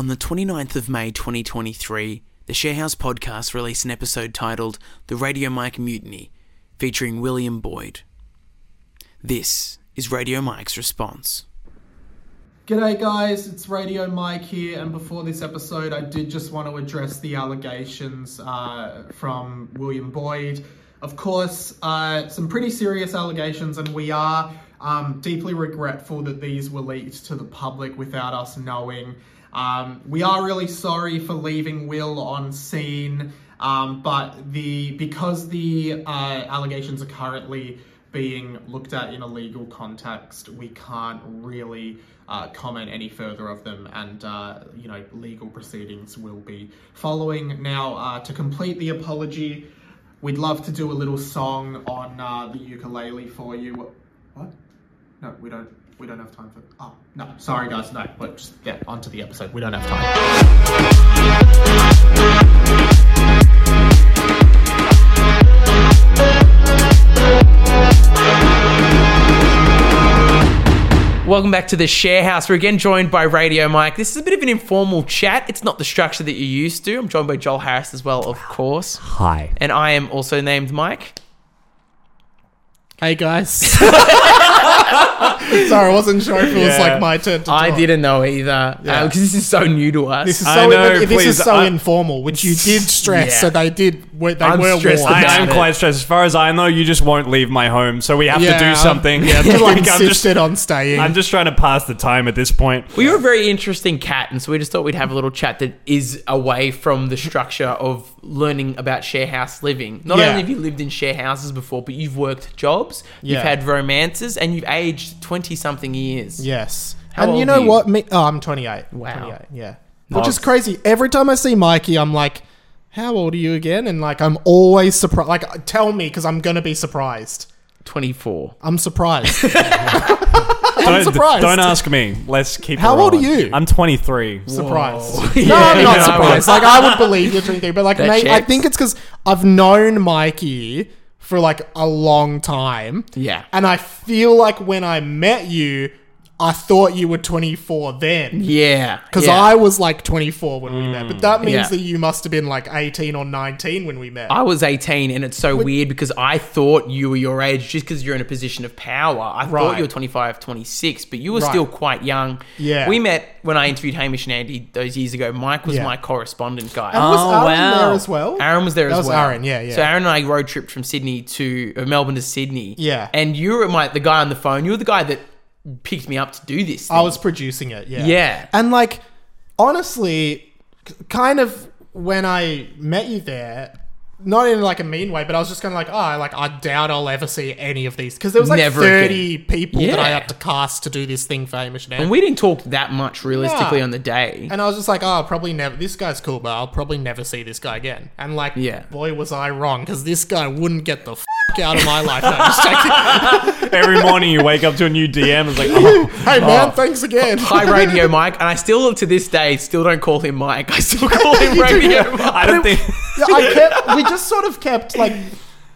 On the 29th of May 2023, the Sharehouse podcast released an episode titled The Radio Mike Mutiny, featuring William Boyd. This is Radio Mike's response. G'day guys, it's Radio Mike here, and before this episode, I did just want to address the allegations uh, from William Boyd. Of course, uh, some pretty serious allegations, and we are um, deeply regretful that these were leaked to the public without us knowing. Um, we are really sorry for leaving Will on scene, um, but the because the uh, allegations are currently being looked at in a legal context, we can't really uh, comment any further of them, and uh, you know legal proceedings will be following. Now, uh, to complete the apology, we'd love to do a little song on uh, the ukulele for you. What? No, we don't. We don't have time for. Oh no, sorry guys. No, let's just get onto the episode. We don't have time. Welcome back to the Sharehouse. We're again joined by Radio Mike. This is a bit of an informal chat. It's not the structure that you're used to. I'm joined by Joel Harris as well, of course. Hi. And I am also named Mike. Hey guys. Sorry, I wasn't sure if it was Yeah. like my turn to talk. I didn't know either uh, Yeah. because this is so new to us. This is I so know, this is so I- informal, which you did stress. Yeah. So they did. Were, they I'm were stressed warned. I am it. quite stressed. As far as I know, you just won't leave my home, so we have to do something. Yeah, Like, I'm just, insisted on staying. I'm just trying to pass the time at this point. Well, you're a very interesting cat, and so we just thought we'd have a little chat that is away from the structure of learning about share house living. Not Yeah. only have you lived in share houses before, but you've worked jobs, you've Yeah. had romances, and you've aged 20 something years. yes. How and old you are know you? what? Me, oh, I'm 28. Wow. 28, yeah. Which is Nice. crazy. Every time I see Mikey, I'm like, how old are you again? And like, I'm always surprised. Like, tell me because I'm going to be surprised. 24. I'm surprised. Don't, surprised. don't ask me. Let's keep. it How old are you? I'm 23. surprised. No, I'm not no, I surprised. Like I would believe you're 23, but like That mate, I checks. think it's because I've known Mikey for like a long time. Yeah. And I feel like when I met you, I thought you were 24 then. Yeah. Because yeah. I was like 24 when we met, but that means Yeah. that you must have been like 18 or 19 when we met. I was 18, and it's so weird because I thought you were your age just because you're in a position of power. I thought you were 25, 26, but you were Right. still quite young. Yeah. We met when I interviewed Hamish and Andy those years ago. Mike was Yeah. my correspondent guy. and was Oh, Aaron wow. there as well? Aaron was there That as was well. Aaron, yeah, yeah. So Aaron and I road tripped from Sydney to uh, Melbourne to Sydney. Yeah. And you were my the guy on the phone. You were the guy that picked me up to do this. Thing. I was producing it, yeah. Yeah. And like, honestly, kind of when I met you there, not in like a mean way, but I was just kind of like, oh, like I doubt I'll ever see any of these because there was like Never thirty people that I had to cast to do this thing for Hamish and and we didn't talk that much realistically Yeah. on the day. And I was just like, oh, probably never. This guy's cool, but I'll probably never see this guy again. And like, Yeah. boy, was I wrong because this guy wouldn't get the f- out of my life. No, just joking. Every morning you wake up to a new DM. It's like, oh, hey man, thanks again. Hi, Radio Mike, and I still to this day still don't call him Mike. I still call him You do, Radio yeah. Mike. I don't think. I kept. We just sort of kept like,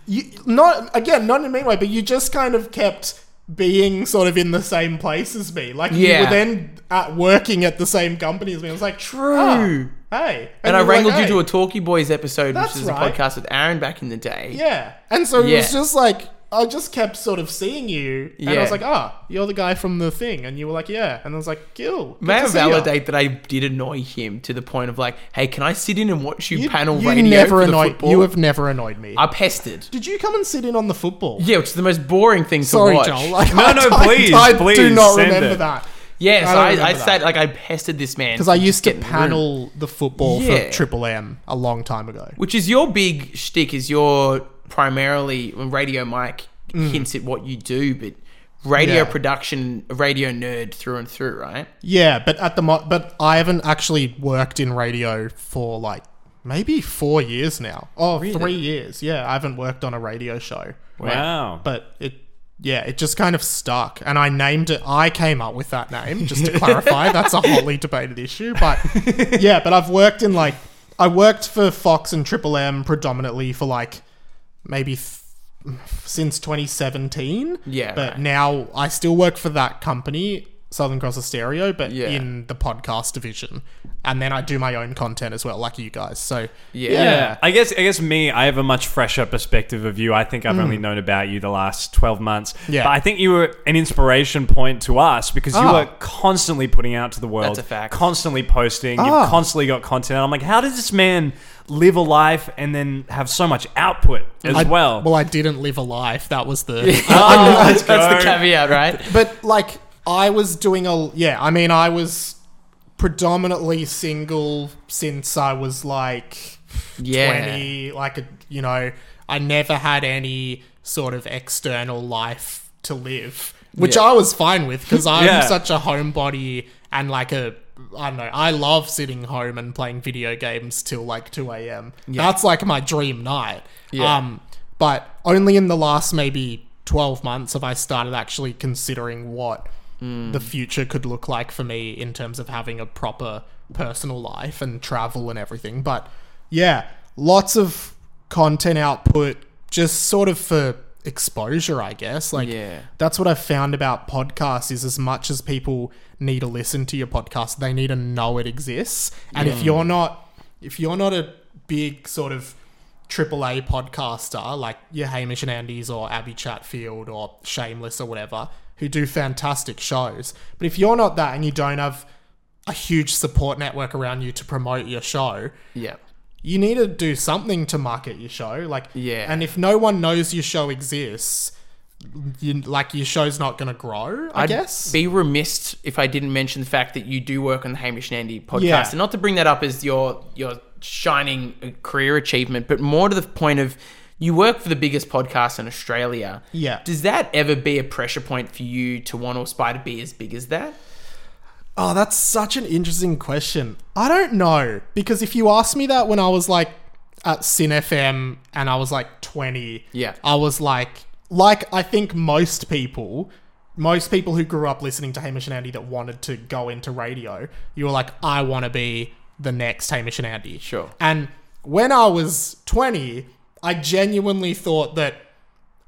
you not again, not in a mean way, but you just kind of kept being sort of in the same place as me. Like you Yeah. were then at working at the same company as me. I was like, True. "Ah, hey, And I you were like, wrangled you "Hey." to a Talkie Boys episode, That's which is right. a podcast with Aaron back in the day. Yeah, and so it was just like. I just kept sort of seeing you, and I was like, "Ah, you're the guy from the thing," and you were like, "Yeah," and I was like, "Gil, good May I see ya." validate that I did annoy him to the point of like, hey, can I sit in and watch you, You, panel you radio never for the annoyed. football? You have never annoyed me. I pestered. Did you come and sit in on the football? Yeah, which is the most boring thing to Sorry, watch. Joel. Like, No, I, no, I- please, I, do please, not send remember it. that yeah, so I I, I, remember said like I pestered this man because I used to get in the panel the football Yeah. for Triple M a long time ago. which is your big shtick. Is your primarily Radio Mike Mm. hints at what you do, but radio Yeah. production, radio nerd through and through, right? Yeah, but at the mo- but I haven't actually worked in radio for like maybe four years now. Oh, three years. Yeah, I haven't worked on a radio show. Wow. But it, yeah, it just kind of stuck, and I named it. I came up with that name, just to clarify. That's a hotly debated issue, but yeah. But I've worked in like I worked for Fox and Triple M predominantly for like maybe. Th- since 2017 Yeah, but right. now I still work for that company Southern Cross Austereo, but Yeah. in the podcast division. And then I do my own content as well, like you guys. So Yeah. Yeah. I guess I guess me, I have a much fresher perspective of you. I think I've only known about you the last 12 months. Mm. Yeah. But I think you were an inspiration point to us because you Ah. were constantly putting out to the world. That's a fact. Constantly posting. Ah. You've constantly got content. I'm like, how does this man live a life and then have so much output as I, well? Well, I didn't live a life. That was the. Oh, let's that's the caveat, right? but like I was doing a yeah. I mean, I was predominantly single since I was like Yeah. 20 like a, you know i never had any sort of external life to live which Yeah. i was fine with because i'm Yeah. such a homebody and like a i don't know i love sitting home and playing video games till like 2 a.m that's like my dream night Yeah. um but only in the last maybe 12 months have i started actually considering what Hmm. the future could look like for me in terms of having a proper personal life and travel and everything. But yeah, lots of content output just sort of for exposure, I guess. Like Yeah. that's what I've found about podcasts is as much as people need to listen to your podcast, they need to know it exists. And if you're not if you're not a big sort of AAA podcaster like your Hamish and Andy's or Abby Chatfield or Shameless or whatever, who do fantastic shows. But if you're not that and you don't have a huge support network around you to promote your show, Yeah. you need to do something to market your show. Like, Yeah. And if no one knows your show exists, you, like your show's not going to grow. I I'd guess. be remiss if I didn't mention the fact that you do work on the Hamish and Andy podcast, Yeah. and not to bring that up as your your shining career achievement, but more to the point of you work for the biggest podcast in Australia. Yeah. Does that ever be a pressure point for you to want aspire to be as big as that? Oh, that's such an interesting question. I don't know because if you asked me that when I was like at SYN FM and I was like 20, Yeah. I was like like I think most people most people who grew up listening to Hamish and Andy that wanted to go into radio, you were like I want to be the next Hamish and Andy. Sure. And when I was 20, I genuinely thought that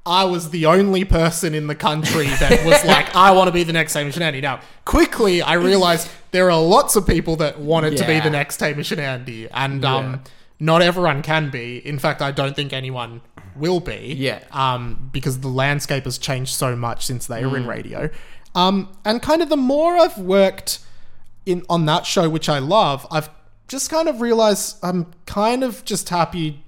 I was the only person in the country that was like, I want to be the next Hamish and Andy. Now, quickly, I realized there are lots of people that wanted to be the next Hamish and Andy, and Yeah. um, not everyone can be. In fact, I don't think anyone will be. Yeah. Um, because the landscape has changed so much since they Mm. were in radio. Um, and kind of the more I've worked in on that show, which I love, I've just kind of realized I'm kind of just happy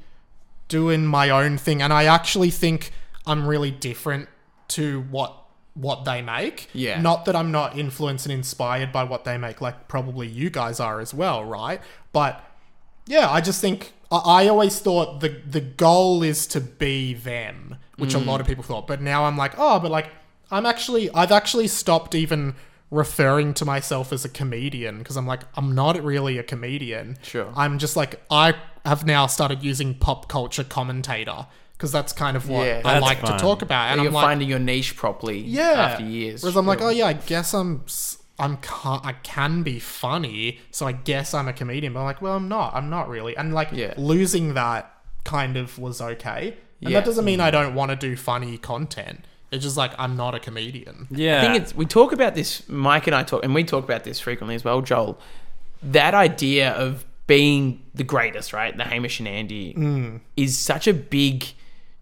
doing my own thing, and I actually think I'm really different to what what they make. Yeah. Not that I'm not influenced and inspired by what they make, like probably you guys are as well, right? But yeah, I just think I, I always thought the the goal is to be them, which a mm. lot of people thought. But now I'm like, oh, but like I'm actually I've actually stopped even referring to myself as a comedian because I'm like I'm not really a comedian. Sure. I'm just like I have now started using pop culture commentator because that's kind of what Yeah. I like fun. to talk about. And You're I'm like, finding your niche properly yeah. after years. Whereas I'm like, oh yeah, I guess I'm I'm ca- I can be funny, so I guess I'm a comedian. But I'm like, well, I'm not. I'm not really. And like Yeah. losing that kind of was okay. And Yeah. that doesn't mean mm. I don't want to do funny content. It's just like I'm not a comedian. yeah. I think it's we talk about this. Mike and I talk, and we talk about this frequently as well, Joel. That idea of being the greatest, right? The Hamish and Andy Mm. is such a big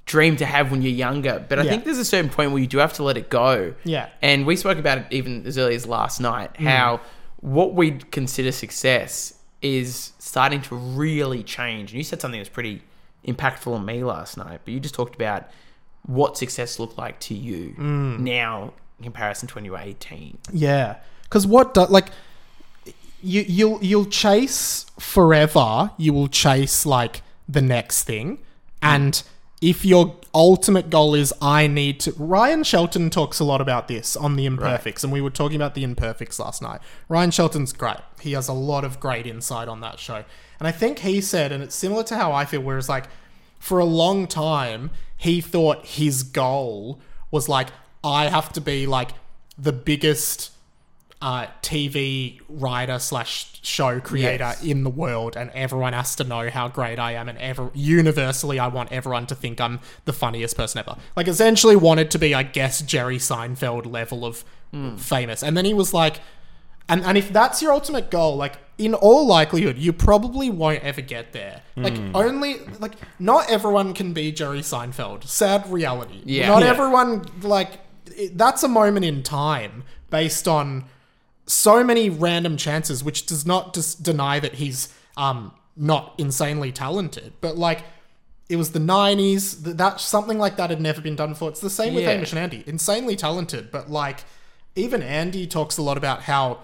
dream to have when you're younger. But I Yeah. think there's a certain point where you do have to let it go. Yeah. And we spoke about it even as early as last night. Mm. How what we'd consider success is starting to really change. And you said something that's pretty impactful on me last night. But you just talked about what success looked like to you Mm. now in comparison to when you were 18. Yeah, because what do, like you you'll you'll chase forever. You will chase like the next thing, and if your ultimate goal is I need to, Ryan Shelton talks a lot about this on the imperfects, and we were talking about the imperfects last night. Ryan Shelton's great. He has a lot of great insight on that show, and I think he said, and it's similar to how I feel, whereas like for a long time he thought his goal was like I have to be like the biggest uh, TV writer slash show creator Yes. in the world, and everyone has to know how great I am, and ever universally, I want everyone to think I'm the funniest person ever. Like, essentially, wanted to be, I guess, Jerry Seinfeld level of famous. And then he was like, and, and if that's your ultimate goal, like in all likelihood, you probably won't ever get there. Like only like not everyone can be Jerry Seinfeld. Sad reality. Yeah. Not Yeah. everyone like it, that's a moment in time based on so many random chances, which does not just deny that he's um not insanely talented, but like it was the 90s th- that something like that had never been done before it's the same with Yeah. hamish and andy insanely talented but like even andy talks a lot about how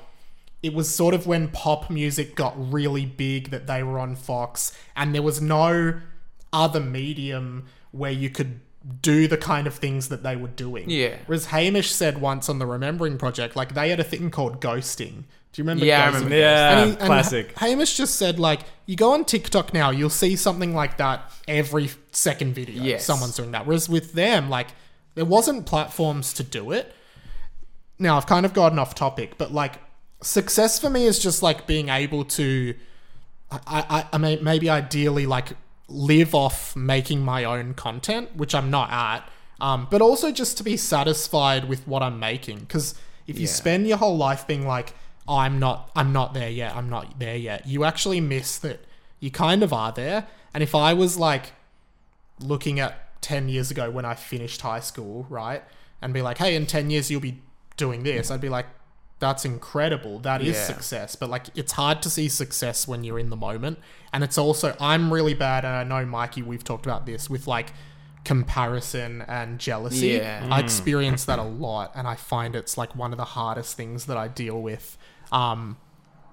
it was sort of when pop music got really big that they were on fox and there was no other medium where you could do the kind of things that they were doing Yeah. whereas hamish said once on the remembering project like they had a thing called ghosting do you remember Yeah, I remember Yeah, And he- and classic. Hamish just said like you go on TikTok now, you'll see something like that every second video. Yes. Someone's doing that. Whereas with them, like there wasn't platforms to do it. Now I've kind of gotten off topic, but like success for me is just like being able to I, I, I mean maybe ideally like live off making my own content, which I'm not at. Um, but also just to be satisfied with what I'm making. Because if you Yeah. spend your whole life being like, oh, I'm not, I'm not there yet, I'm not there yet, you actually miss that you kind of are there. And if I was like looking at 10 years ago when I finished high school, right? And be like, hey, in 10 years you'll be doing this, I'd be like, that's incredible. That is Yeah. success. But like, it's hard to see success when you're in the moment. And it's also, I'm really bad, and I know, Mikey, we've talked about this with like comparison and jealousy. Yeah. I experience that a lot, and I find it's like one of the hardest things that I deal with. Um,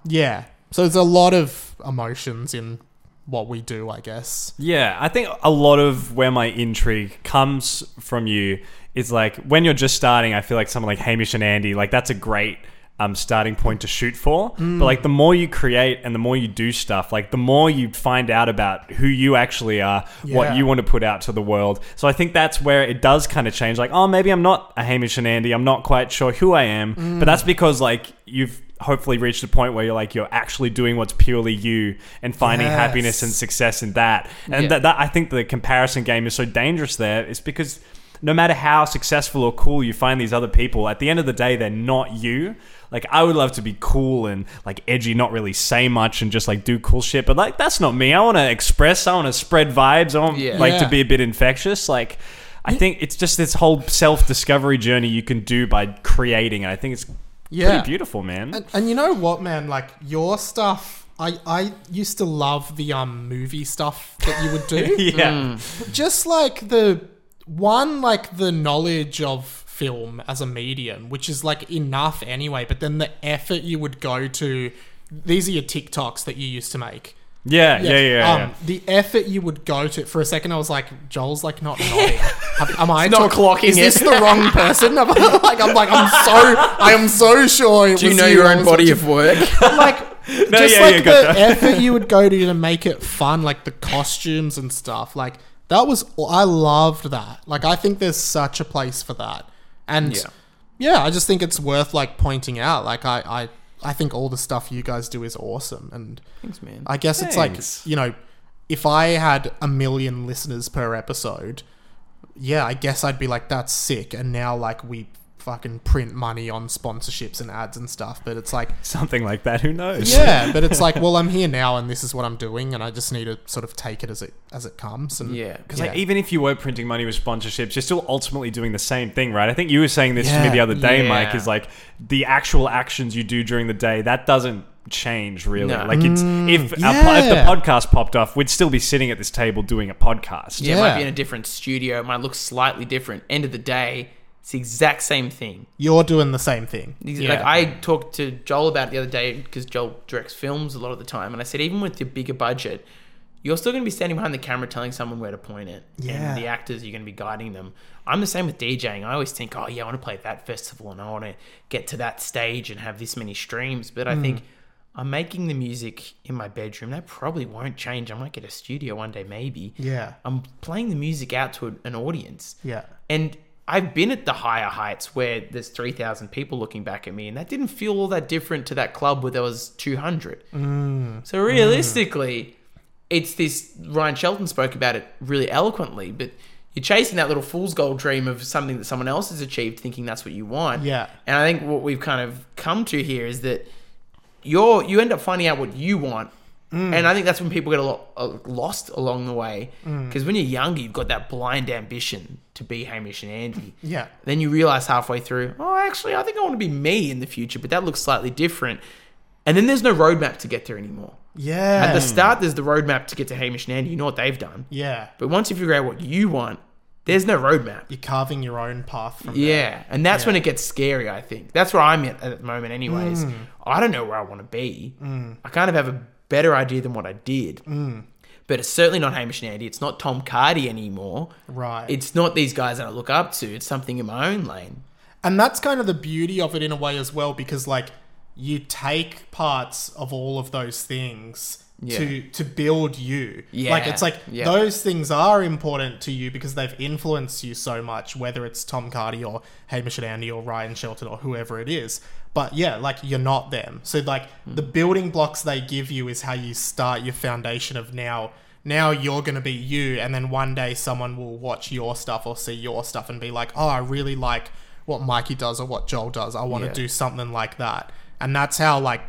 yeah. So there's a lot of emotions in what we do, I guess. Yeah, I think a lot of where my intrigue comes from you is like when you're just starting. I feel like someone like Hamish and Andy, like that's a great um, starting point to shoot for. But like the more you create and the more you do stuff, like the more you find out about who you actually are, what you want to put out to the world. So I think that's where it does kind of change. Like, oh, maybe I'm not a Hamish and Andy. I'm not quite sure who I am. But that's because like you've hopefully reached a point where you're like you're actually doing what's purely you and finding Yes. happiness and success in that. And Yeah. that, that I think the comparison game is so dangerous there is because no matter how successful or cool you find these other people, at the end of the day, they're not you. Like I would love to be cool and like edgy, not really say much and just like do cool shit, but like that's not me. I want to express. I want to spread vibes. I want Yeah. like to be a bit infectious. Like I think it's just this whole self discovery journey you can do by creating. And I think it's Yeah. pretty beautiful, man. And, and you know what, man? Like your stuff, I I used to love the um movie stuff that you would do. yeah. Just like the one, like the knowledge of film as a medium, which is like enough anyway. But then the effort you would go to. These are your TikToks that you used to make. Yeah, yeah, yeah, Um, yeah. The effort you would go to. For a second, I was like, Joel's like not nodding. Have- Am I not clocking Is this the wrong person? I'm like, I'm like, I'm so, I am so sure. It Do you know your own body of work? like No, just yeah, like yeah, the gotcha. effort you would go to to make it fun, like the costumes and stuff. Like that was I loved that. Like I think there's such a place for that. And Yeah. yeah, I just think it's worth like pointing out. Like I I I think all the stuff you guys do is awesome and Thanks, man. I guess it's like, you know, if I had a million listeners per episode, yeah, I guess I'd be like, that's sick. And now, like, we fucking print money on sponsorships and ads and stuff. But it's like, Something like that. Who knows? yeah, but it's like, well, I'm here now, and this is what I'm doing, and I just need to sort of take it as it as it comes. And Yeah. Because like even if you were printing money with sponsorships, you're still ultimately doing the same thing, right? I think you were saying this to me the other day, Yeah. Mike. Is like the actual actions you do during the day that doesn't change really. No. Like it's mm, if our po- if the podcast popped off, we'd still be sitting at this table doing a podcast. Yeah, it might be in a different studio. It might look slightly different. End of the day, it's the exact same thing. you're doing the same thing. Ex- Yeah. Like I talked to Joel about it the other day because Joel directs films a lot of the time, and I said even with your bigger budget, you're still going to be standing behind the camera telling someone where to point it. Yeah. And the actors you're going to be guiding them. I'm the same with DJing. I always think, oh yeah, I want to play at that festival and I want to get to that stage and have this many streams. But I Hmm. think I'm making the music in my bedroom. That probably won't change. I might get a studio one day, maybe. Yeah. I'm playing the music out to an audience. Yeah. And I've been at the higher heights where there's 3,000 people looking back at me, and that didn't feel all that different to that club where there was 200. Mm. So realistically, it's this. Ryan Shelton spoke about it really eloquently, but you're chasing that little fool's gold dream of something that someone else has achieved, thinking that's what you want. Yeah. And I think what we've kind of come to here is that you're you end up finding out what you want. Mm. And I think that's when people get a lot uh, lost along the way. Because when you're younger, you've got that blind ambition to be Hamish and Andy. Yeah. Then you realize halfway through, oh, actually, I think I want to be me in the future, but that looks slightly different. And then there's no roadmap to get there anymore. Yeah. At the start, there's the roadmap to get to Hamish and Andy. You know what they've done. yeah. But once you figure out what you want, there's no roadmap. You're carving your own path from there. Yeah, and that's when it gets scary. I think that's where I'm at at the moment. Anyways, Mm. I don't know where I want to be. I kind of have a better idea than what I did. Mm. But it's certainly not Hamish and Andy. It's not Tom Cardy anymore. Right. It's not these guys that I look up to. It's something in my own lane. And that's kind of the beauty of it in a way as well, because like you take parts of all of those things Yeah. to to build you. Yeah, Like it's like yeah. those things are important to you because they've influenced you so much, whether it's Tom Cardy or Hamish and Andy or Ryan Shelton or whoever it is. But yeah, like you're not them. So like Hmm. the building blocks they give you is how you start your foundation of now now you're going to be you and then one day someone will watch your stuff or see your stuff and be like, "Oh, I really like what Mikey does or what Joel does. I want to do something like that." And that's how like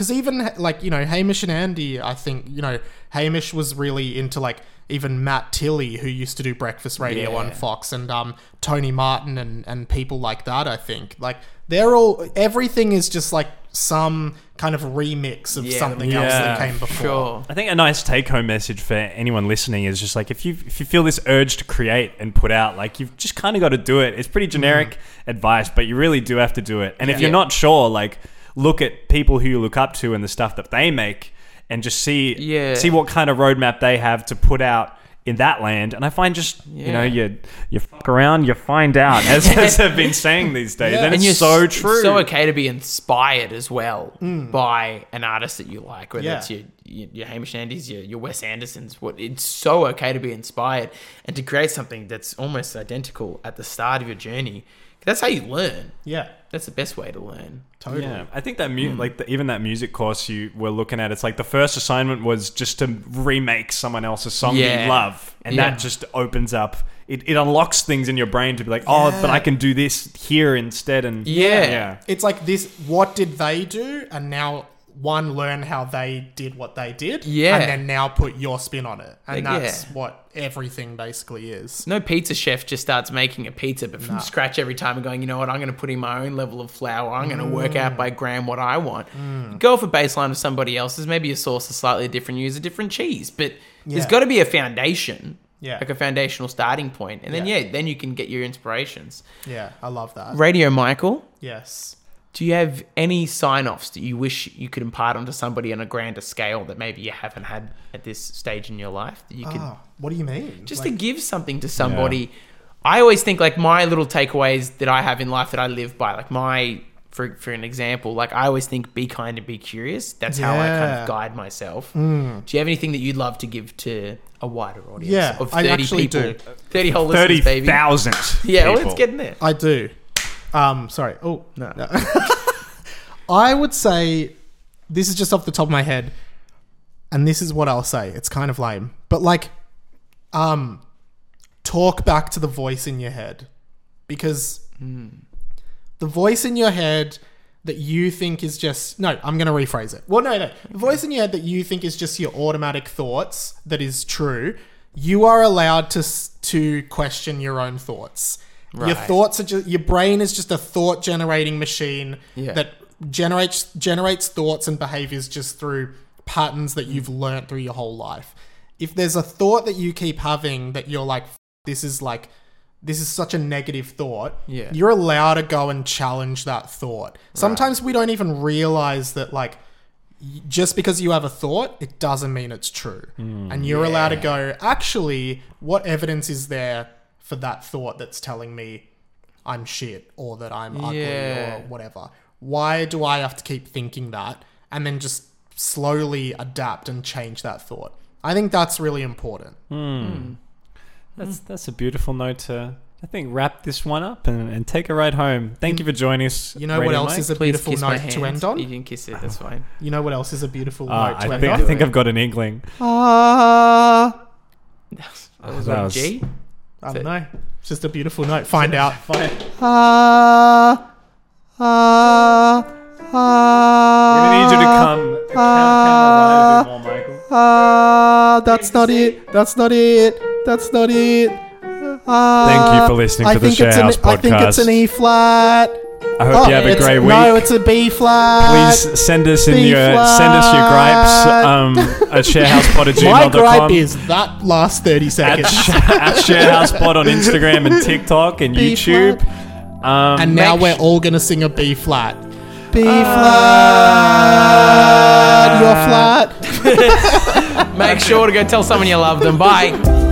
because even like you know Hamish and Andy, I think you know Hamish was really into like even Matt Tilley, who used to do breakfast radio Yeah. on Fox, and um Tony Martin and and people like that. I think like they're all everything is just like some kind of remix of Yeah, something else that came before. Sure. I think a nice take-home message for anyone listening is just like if you if you feel this urge to create and put out, like you've just kind of got to do it. It's pretty generic advice, but you really do have to do it. And if you're not sure, like look at people who you look up to and the stuff that they make, and just see Yeah. see what kind of roadmap they have to put out in that land. And I find just you know you you fuck around, you find out, as, as I've been saying these days, Yeah. and And it's you're so s- true. So okay to be inspired as well mm. by an artist that you like, whether Yeah. it's your, your your Hamish Andy's, your your Wes Andersons. What it's so okay to be inspired and to create something that's almost identical at the start of your journey. That's how you learn. Yeah, That's the best way to learn. totally. Yeah, I think that mu- hmm. like the, even that music course you were looking at, it's like the first assignment was just to remake someone else's song Yeah. you love, and Yeah. that just opens up. It, it unlocks things in your brain to be like, oh, but I can do this here instead, and Yeah. yeah, It's like this. What did they do? And now one learn how they did what they did. Yeah. and then now put your spin on it, and Like, that's yeah. what everything basically is. No pizza chef just starts making a pizza, but from scratch every time and going, you know what, I'm going to put in my own level of flour. I'm going to work out by mm. gram what I want. Mm. Go off a baseline of somebody else's. Maybe your sauce is slightly different. Use a different cheese, but there's got to be a foundation. Yeah. Like a foundational starting point. And then, Yeah. yeah, then you can get your inspirations. Yeah, I love that. Radio Michael, Yes. Do you have any sign offs that you wish you could impart onto somebody on a grander scale that maybe you haven't had at this stage in your life that you could Oh, what do you mean? just Like- to give something to somebody. I always think like my little takeaways that I have in life that I live by, like my for for an example, like I always think be kind and be curious. That's how I kind Mm. of guide myself. Do you have anything that you'd love to give to a wider audience Yeah, of I 30 actually people? do. 30 whole thirty listeners, baby. thousand. Yeah, well, people. it's getting there. I do. Um, sorry. Oh No. I would say this is just off the top of my head, and this is what I'll say. It's kind of lame, but like, um, talk back to the voice in your head because the voice in your head that you think is just no. I'm going to rephrase it. Well, no, no. The voice in your head that you think is just your automatic thoughts that is true. You are allowed to to question your own thoughts. Your thoughts are just your brain is just a thought generating machine Yeah. that generates generates thoughts and behaviors just through patterns that you've learnt through your whole life. If there's a thought that you keep having that you're like, this is like, this is such a negative thought, Yeah. you're allowed to go and challenge that thought. Sometimes we don't even realize that, like, just because you have a thought, it doesn't mean it's true. Hmm. and you're allowed to go, actually, what evidence is there for that thought that's telling me I'm shit or that I'm ugly Yeah. or whatever? Why do I have to keep thinking that and then just slowly adapt and change that thought? I think that's really important. That's that's a beautiful note to. I think wrap this one up and, and take a ride home. Thank you for joining us. You know what else Mike. is a Please beautiful note to end on? You can kiss it. That's fine. You know what else is a beautiful Ah, note to I end think on? I think I've got an inkling. That was That was- G. I don't know. It's just a beautiful note. Find out. Fine. Ah, ah, I'm gonna need you to ah, come camera right a bit more, Michael. ah. That's not it. That's not it. That's not it. Ah, Thank you for listening I to the think it's Sharehouse an, I think it's podcast. an E flat. I hope you have a Oh, great week. No, it's a B flat. Please send us in B your send us your gripes um, at sharehouspod at My gripe is that last thirty at, seconds. sh- at sharehousepod on Instagram and TikTok and B YouTube. Um, and now we're sh- all gonna sing a B flat. B Ah. flat. You're flat. Make sure to go tell someone you love them. Bye.